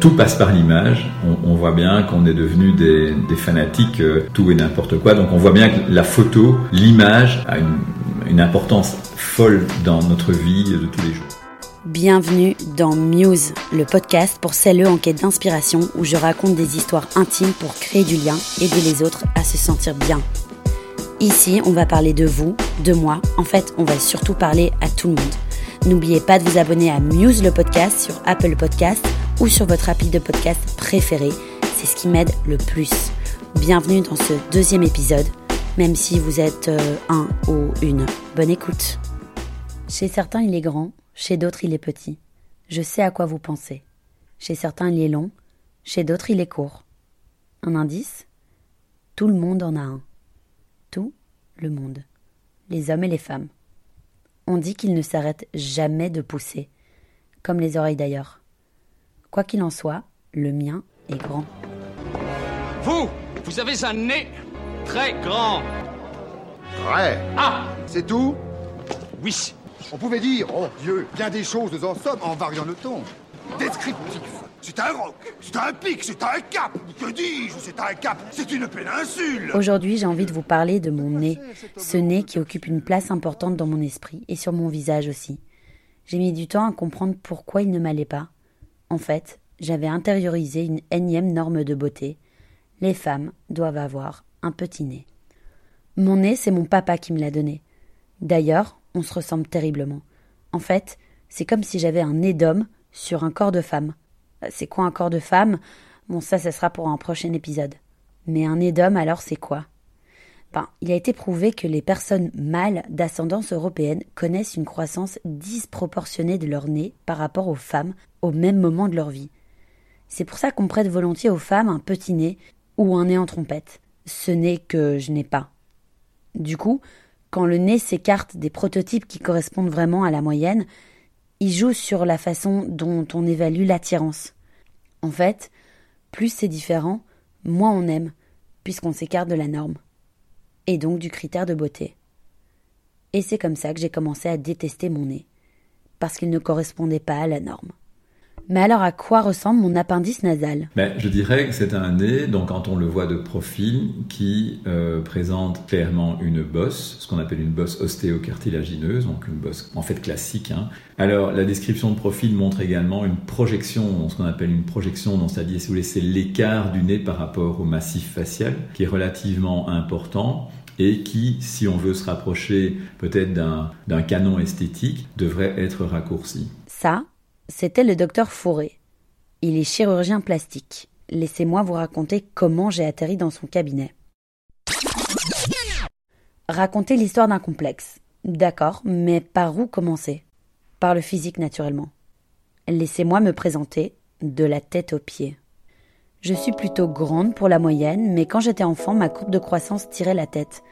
Tout passe par l'image. On, voit bien qu'on est devenu des, fanatiques euh, tout et n'importe quoi. Donc on voit bien que la photo, l'image a une, importance folle dans notre vie de tous les jours. Bienvenue dans Muse, le podcast pour celles en quête d'inspiration où je raconte des histoires intimes pour créer du lien, aider les autres à se sentir bien. Ici, on va parler de vous, de moi. En fait, on va surtout parler à tout le monde. N'oubliez pas de vous abonner à Muse le podcast sur Apple Podcast ou sur votre appli de podcast préféré. C'est ce qui m'aide le plus. Bienvenue dans ce deuxième épisode, même si vous êtes euh, un ou une. Bonne écoute. Chez certains, il est grand, chez d'autres, il est petit. Je sais à quoi vous pensez. Chez certains, il est long, chez d'autres, il est court. Un indice? Tout le monde en a un. Tout le monde. Les hommes et les femmes. On dit qu'ils ne s'arrêtent jamais de pousser, comme les oreilles d'ailleurs. Quoi qu'il en soit, le mien est grand. Vous, vous avez un nez très grand. Vrai. Ah C'est tout Oui. On pouvait dire, oh Dieu, bien des choses en somme en variant le ton. Descriptif. C'est un roc, c'est un pic, c'est un cap. Que dis-je C'est un cap, c'est une péninsule. Aujourd'hui, j'ai envie de vous parler de mon nez. Ce nez qui occupe une place importante dans mon esprit et sur mon visage aussi. J'ai mis du temps à comprendre pourquoi il ne m'allait pas. En fait, j'avais intériorisé une énième norme de beauté. Les femmes doivent avoir un petit nez. Mon nez, c'est mon papa qui me l'a donné. D'ailleurs, on se ressemble terriblement. En fait, c'est comme si j'avais un nez d'homme sur un corps de femme. Euh, c'est quoi un corps de femme? Bon, ça, ce sera pour un prochain épisode. Mais un nez d'homme, alors, c'est quoi? Il a été prouvé que les personnes mâles d'ascendance européenne connaissent une croissance disproportionnée de leur nez par rapport aux femmes au même moment de leur vie. C'est pour ça qu'on prête volontiers aux femmes un petit nez ou un nez en trompette. Ce nez que je n'ai pas. Du coup, quand le nez s'écarte des prototypes qui correspondent vraiment à la moyenne, il joue sur la façon dont on évalue l'attirance. En fait, plus c'est différent, moins on aime, puisqu'on s'écarte de la norme, et donc du critère de beauté. Et c'est comme ça que j'ai commencé à détester mon nez, parce qu'il ne correspondait pas à la norme. Mais alors à quoi ressemble mon appendice nasal? Ben, Je dirais que c'est un nez, donc quand on le voit de profil, qui euh, présente clairement une bosse, ce qu'on appelle une bosse ostéocartilagineuse, donc une bosse en fait classique. Hein. Alors la description de profil montre également une projection, ce qu'on appelle une projection, donc c'est-à-dire si vous laissez l'écart du nez par rapport au massif facial, qui est relativement important et qui, si on veut se rapprocher peut-être d'un canon esthétique, devrait être raccourci. Ça, c'était le docteur Fourré. Il est chirurgien plastique. Laissez-moi vous raconter comment j'ai atterri dans son cabinet. Raconter l'histoire d'un complexe. D'accord, mais par où commencer? Par le physique naturellement. Laissez-moi me présenter de la tête aux pieds. Je suis plutôt grande pour la moyenne, mais quand j'étais enfant, ma courbe de croissance tirait la tête.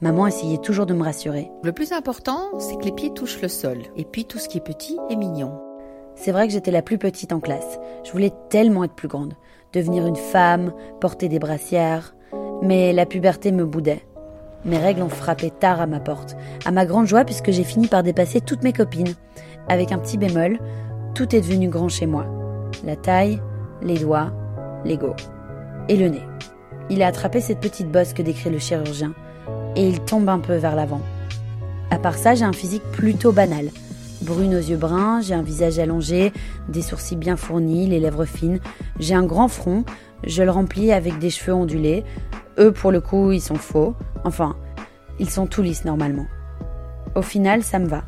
Maman essayait toujours de me rassurer. Le plus important, c'est que les pieds touchent le sol. Et puis tout ce qui est petit est mignon. C'est vrai que j'étais la plus petite en classe. Je voulais tellement être plus grande, devenir une femme, porter des brassières. Mais la puberté me boudait. Mes règles ont frappé tard à ma porte, à ma grande joie puisque j'ai fini par dépasser toutes mes copines. Avec un petit bémol, tout est devenu grand chez moi. La taille, les doigts, l'ego. Et le nez. Il a attrapé cette petite bosse que décrit le chirurgien, et il tombe un peu vers l'avant. À part ça, j'ai un physique plutôt banal brune aux yeux bruns, j'ai un visage allongé, des sourcils bien fournis, les lèvres fines. J'ai un grand front, je le remplis avec des cheveux ondulés. Eux, pour le coup, ils sont faux. Enfin, ils sont tout lisses normalement. Au final, ça me va.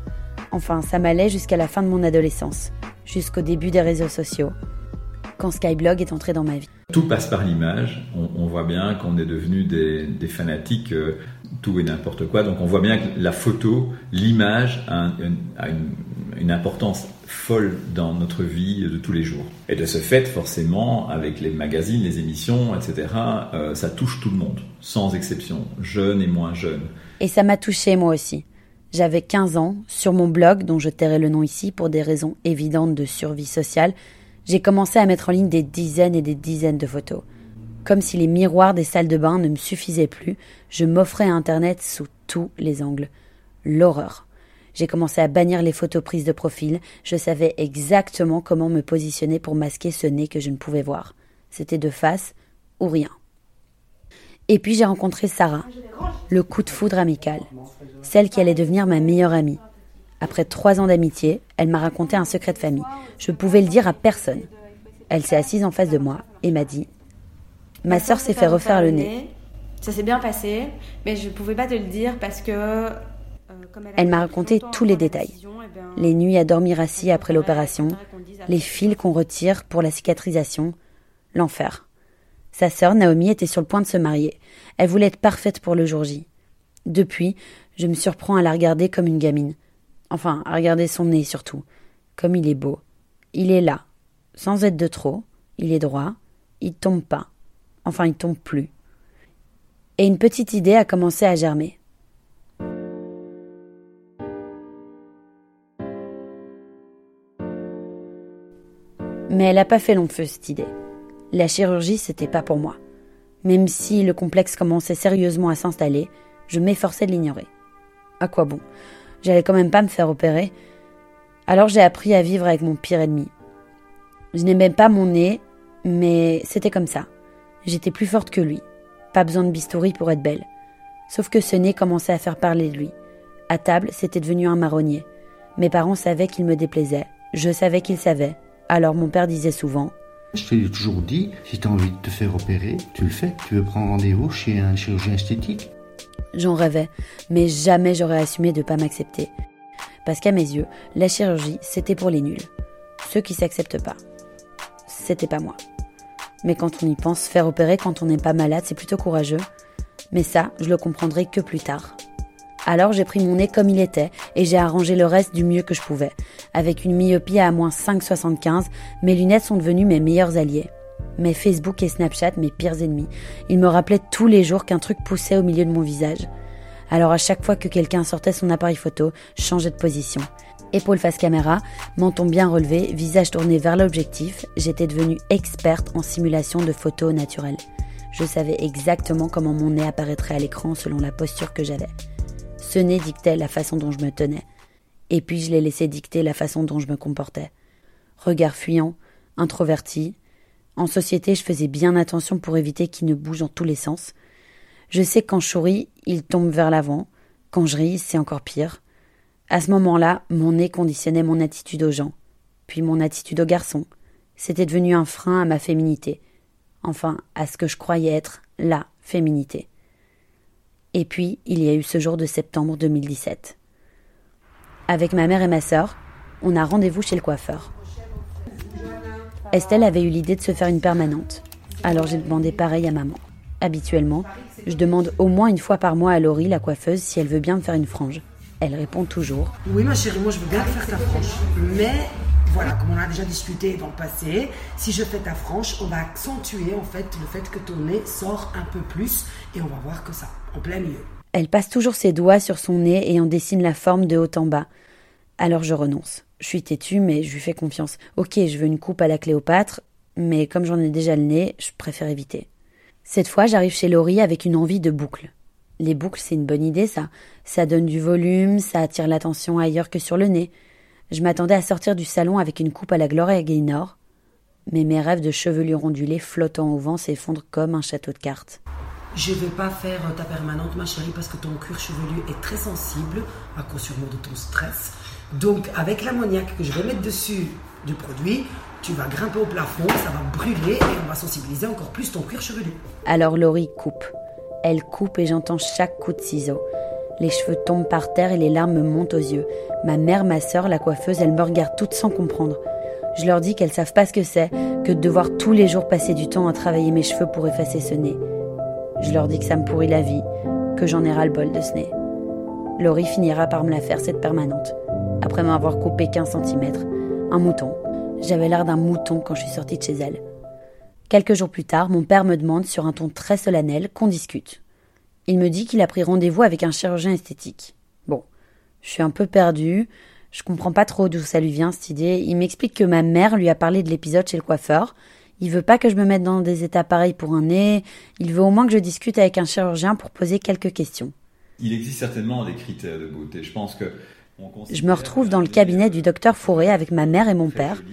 Enfin, ça m'allait jusqu'à la fin de mon adolescence, jusqu'au début des réseaux sociaux, quand Skyblog est entré dans ma vie. Tout passe par l'image. On, voit bien qu'on est devenu des, fanatiques euh, tout et n'importe quoi. Donc on voit bien que la photo, l'image a, une, importance folle dans notre vie de tous les jours. Et de ce fait, forcément, avec les magazines, les émissions, etc., euh, ça touche tout le monde, sans exception, jeunes et moins jeunes. Et ça m'a touché moi aussi. J'avais 15 ans, sur mon blog, dont je tairai le nom ici pour des raisons évidentes de survie sociale, j'ai commencé à mettre en ligne des dizaines et des dizaines de photos. Comme si les miroirs des salles de bain ne me suffisaient plus, je m'offrais à Internet sous tous les angles. L'horreur. J'ai commencé à bannir les photos prises de profil. Je savais exactement comment me positionner pour masquer ce nez que je ne pouvais voir. C'était de face ou rien. Et puis j'ai rencontré Sarah, le coup de foudre amical, celle qui allait devenir ma meilleure amie. Après trois ans d'amitié, elle m'a raconté un secret de famille. Je pouvais le dire à personne. Elle s'est assise en face de moi et m'a dit Ma sœur s'est fait refaire le nez. Ça s'est bien passé, mais je ne pouvais pas te le dire parce que. euh, Elle m'a raconté tous les détails. Les nuits à dormir assis après l'opération, les fils qu'on retire pour la cicatrisation, l'enfer. Sa sœur Naomi était sur le point de se marier. Elle voulait être parfaite pour le jour J. Depuis, je me surprends à la regarder comme une gamine. Enfin, à regarder son nez surtout. Comme il est beau. Il est là. Sans être de trop. Il est droit. Il tombe pas. Enfin, il tombe plus. Et une petite idée a commencé à germer. Mais elle n'a pas fait long feu, cette idée. La chirurgie, c'était pas pour moi. Même si le complexe commençait sérieusement à s'installer, je m'efforçais de l'ignorer. À quoi bon? J'allais quand même pas me faire opérer. Alors j'ai appris à vivre avec mon pire ennemi. Je n'aimais pas mon nez, mais c'était comme ça. J'étais plus forte que lui. Pas besoin de bistouri pour être belle. Sauf que ce nez commençait à faire parler de lui. À table, c'était devenu un marronnier. Mes parents savaient qu'il me déplaisait. Je savais qu'il savait. Alors mon père disait souvent Je te l'ai toujours dit, si tu as envie de te faire opérer, tu le fais. Tu veux prendre rendez-vous chez un chirurgien esthétique? J'en rêvais, mais jamais j'aurais assumé de pas m'accepter. Parce qu'à mes yeux, la chirurgie, c'était pour les nuls. Ceux qui s'acceptent pas. C'était pas moi. Mais quand on y pense, faire opérer quand on n'est pas malade, c'est plutôt courageux. Mais ça, je le comprendrai que plus tard. Alors j'ai pris mon nez comme il était et j'ai arrangé le reste du mieux que je pouvais. Avec une myopie à moins 5,75, mes lunettes sont devenues mes meilleurs alliés. Mais Facebook et Snapchat, mes pires ennemis. Ils me rappelaient tous les jours qu'un truc poussait au milieu de mon visage. Alors à chaque fois que quelqu'un sortait son appareil photo, je changeais de position. Épaule face caméra, menton bien relevé, visage tourné vers l'objectif, j'étais devenue experte en simulation de photos naturelles. Je savais exactement comment mon nez apparaîtrait à l'écran selon la posture que j'avais. Ce nez dictait la façon dont je me tenais. Et puis je l'ai laissé dicter la façon dont je me comportais. Regard fuyant, introverti. En société, je faisais bien attention pour éviter qu'il ne bouge dans tous les sens. Je sais quand je souris, il tombe vers l'avant. Quand je ris, c'est encore pire. À ce moment-là, mon nez conditionnait mon attitude aux gens, puis mon attitude aux garçons. C'était devenu un frein à ma féminité. Enfin, à ce que je croyais être la féminité. Et puis, il y a eu ce jour de septembre 2017. Avec ma mère et ma sœur, on a rendez-vous chez le coiffeur. Estelle avait eu l'idée de se faire une permanente. Alors j'ai demandé pareil à maman. Habituellement, je demande au moins une fois par mois à Laurie, la coiffeuse, si elle veut bien me faire une frange. Elle répond toujours. Oui, ma chérie, moi je veux bien te faire ta frange. Mais voilà, comme on a déjà discuté dans le passé, si je fais ta frange, on va accentuer en fait le fait que ton nez sort un peu plus et on va voir que ça, en plein milieu. Elle passe toujours ses doigts sur son nez et en dessine la forme de haut en bas. Alors je renonce. Je suis têtue, mais je lui fais confiance. Ok, je veux une coupe à la Cléopâtre, mais comme j'en ai déjà le nez, je préfère éviter. Cette fois, j'arrive chez Laurie avec une envie de boucle. Les boucles, c'est une bonne idée, ça. Ça donne du volume, ça attire l'attention ailleurs que sur le nez. Je m'attendais à sortir du salon avec une coupe à la Gloria Gaynor, mais mes rêves de chevelure ondulée flottant au vent s'effondrent comme un château de cartes. Je ne vais pas faire ta permanente, ma chérie, parce que ton cuir chevelu est très sensible, à cause sûrement de ton stress. Donc, avec l'ammoniaque que je vais mettre dessus du produit, tu vas grimper au plafond, ça va brûler et on va sensibiliser encore plus ton cuir chevelu. Alors Laurie coupe. Elle coupe et j'entends chaque coup de ciseau. Les cheveux tombent par terre et les larmes me montent aux yeux. Ma mère, ma sœur, la coiffeuse, elles me regardent toutes sans comprendre. Je leur dis qu'elles savent pas ce que c'est, que de devoir tous les jours passer du temps à travailler mes cheveux pour effacer ce nez. Je leur dis que ça me pourrit la vie, que j'en ai ras le bol de ce nez. Laurie finira par me la faire cette permanente, après m'avoir coupé 15 cm. Un mouton. J'avais l'air d'un mouton quand je suis sortie de chez elle. Quelques jours plus tard, mon père me demande sur un ton très solennel qu'on discute. Il me dit qu'il a pris rendez-vous avec un chirurgien esthétique. Bon, je suis un peu perdue, je comprends pas trop d'où ça lui vient cette idée. Il m'explique que ma mère lui a parlé de l'épisode chez le coiffeur. Il veut pas que je me mette dans des états pareils pour un nez. Il veut au moins que je discute avec un chirurgien pour poser quelques questions. Il existe certainement des critères de beauté. Je pense que Je me retrouve dans le cabinet du docteur Fourré avec ma mère et mon père.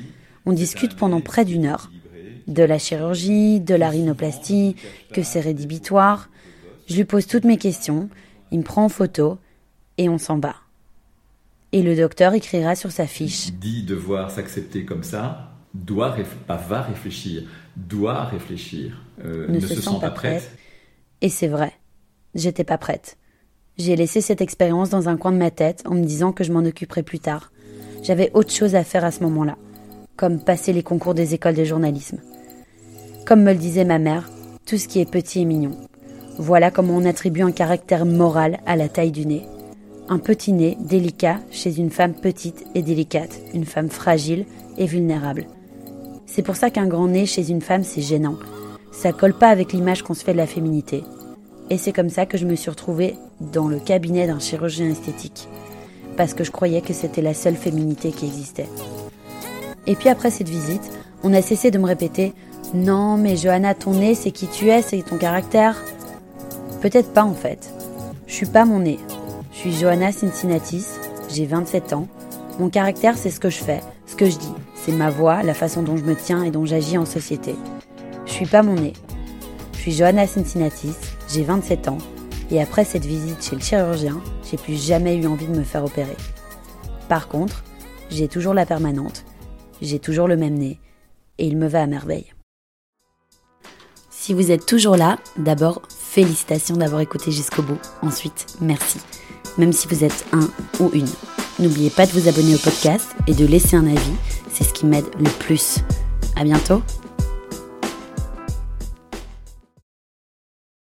On discute pendant près d'une heure. De la chirurgie, de la rhinoplastie, que c'est rédhibitoire. Je lui pose toutes mes questions, il me prend en photo et on s'en va. Et le docteur écrira sur sa fiche. Dit devoir s'accepter comme ça, doit, pas va réfléchir, doit réfléchir, euh, ne, se, sent, pas prête. Et c'est vrai, j'étais pas prête. J'ai laissé cette expérience dans un coin de ma tête en me disant que je m'en occuperais plus tard. J'avais autre chose à faire à ce moment-là, comme passer les concours des écoles de journalisme. Comme me le disait ma mère, tout ce qui est petit est mignon. Voilà comment on attribue un caractère moral à la taille du nez. Un petit nez délicat chez une femme petite et délicate, une femme fragile et vulnérable. C'est pour ça qu'un grand nez chez une femme, c'est gênant. Ça colle pas avec l'image qu'on se fait de la féminité. Et c'est comme ça que je me suis retrouvée dans le cabinet d'un chirurgien esthétique. Parce que je croyais que c'était la seule féminité qui existait. Et puis après cette visite, on a cessé de me répéter Non, mais Johanna, ton nez, c'est qui tu es, c'est ton caractère. Peut-être pas en fait. Je suis pas mon nez. Je suis Johanna Cincinnatis, j'ai 27 ans. Mon caractère, c'est ce que je fais, ce que je dis. C'est ma voix, la façon dont je me tiens et dont j'agis en société. Je suis pas mon nez. Je suis Johanna Cincinnatis, j'ai 27 ans, et après cette visite chez le chirurgien, j'ai plus jamais eu envie de me faire opérer. Par contre, j'ai toujours la permanente, j'ai toujours le même nez, et il me va à merveille. Si vous êtes toujours là, d'abord, félicitations d'avoir écouté jusqu'au bout. Ensuite, merci. Même si vous êtes un ou une. N'oubliez pas de vous abonner au podcast et de laisser un avis, c'est ce qui m'aide le plus. À bientôt!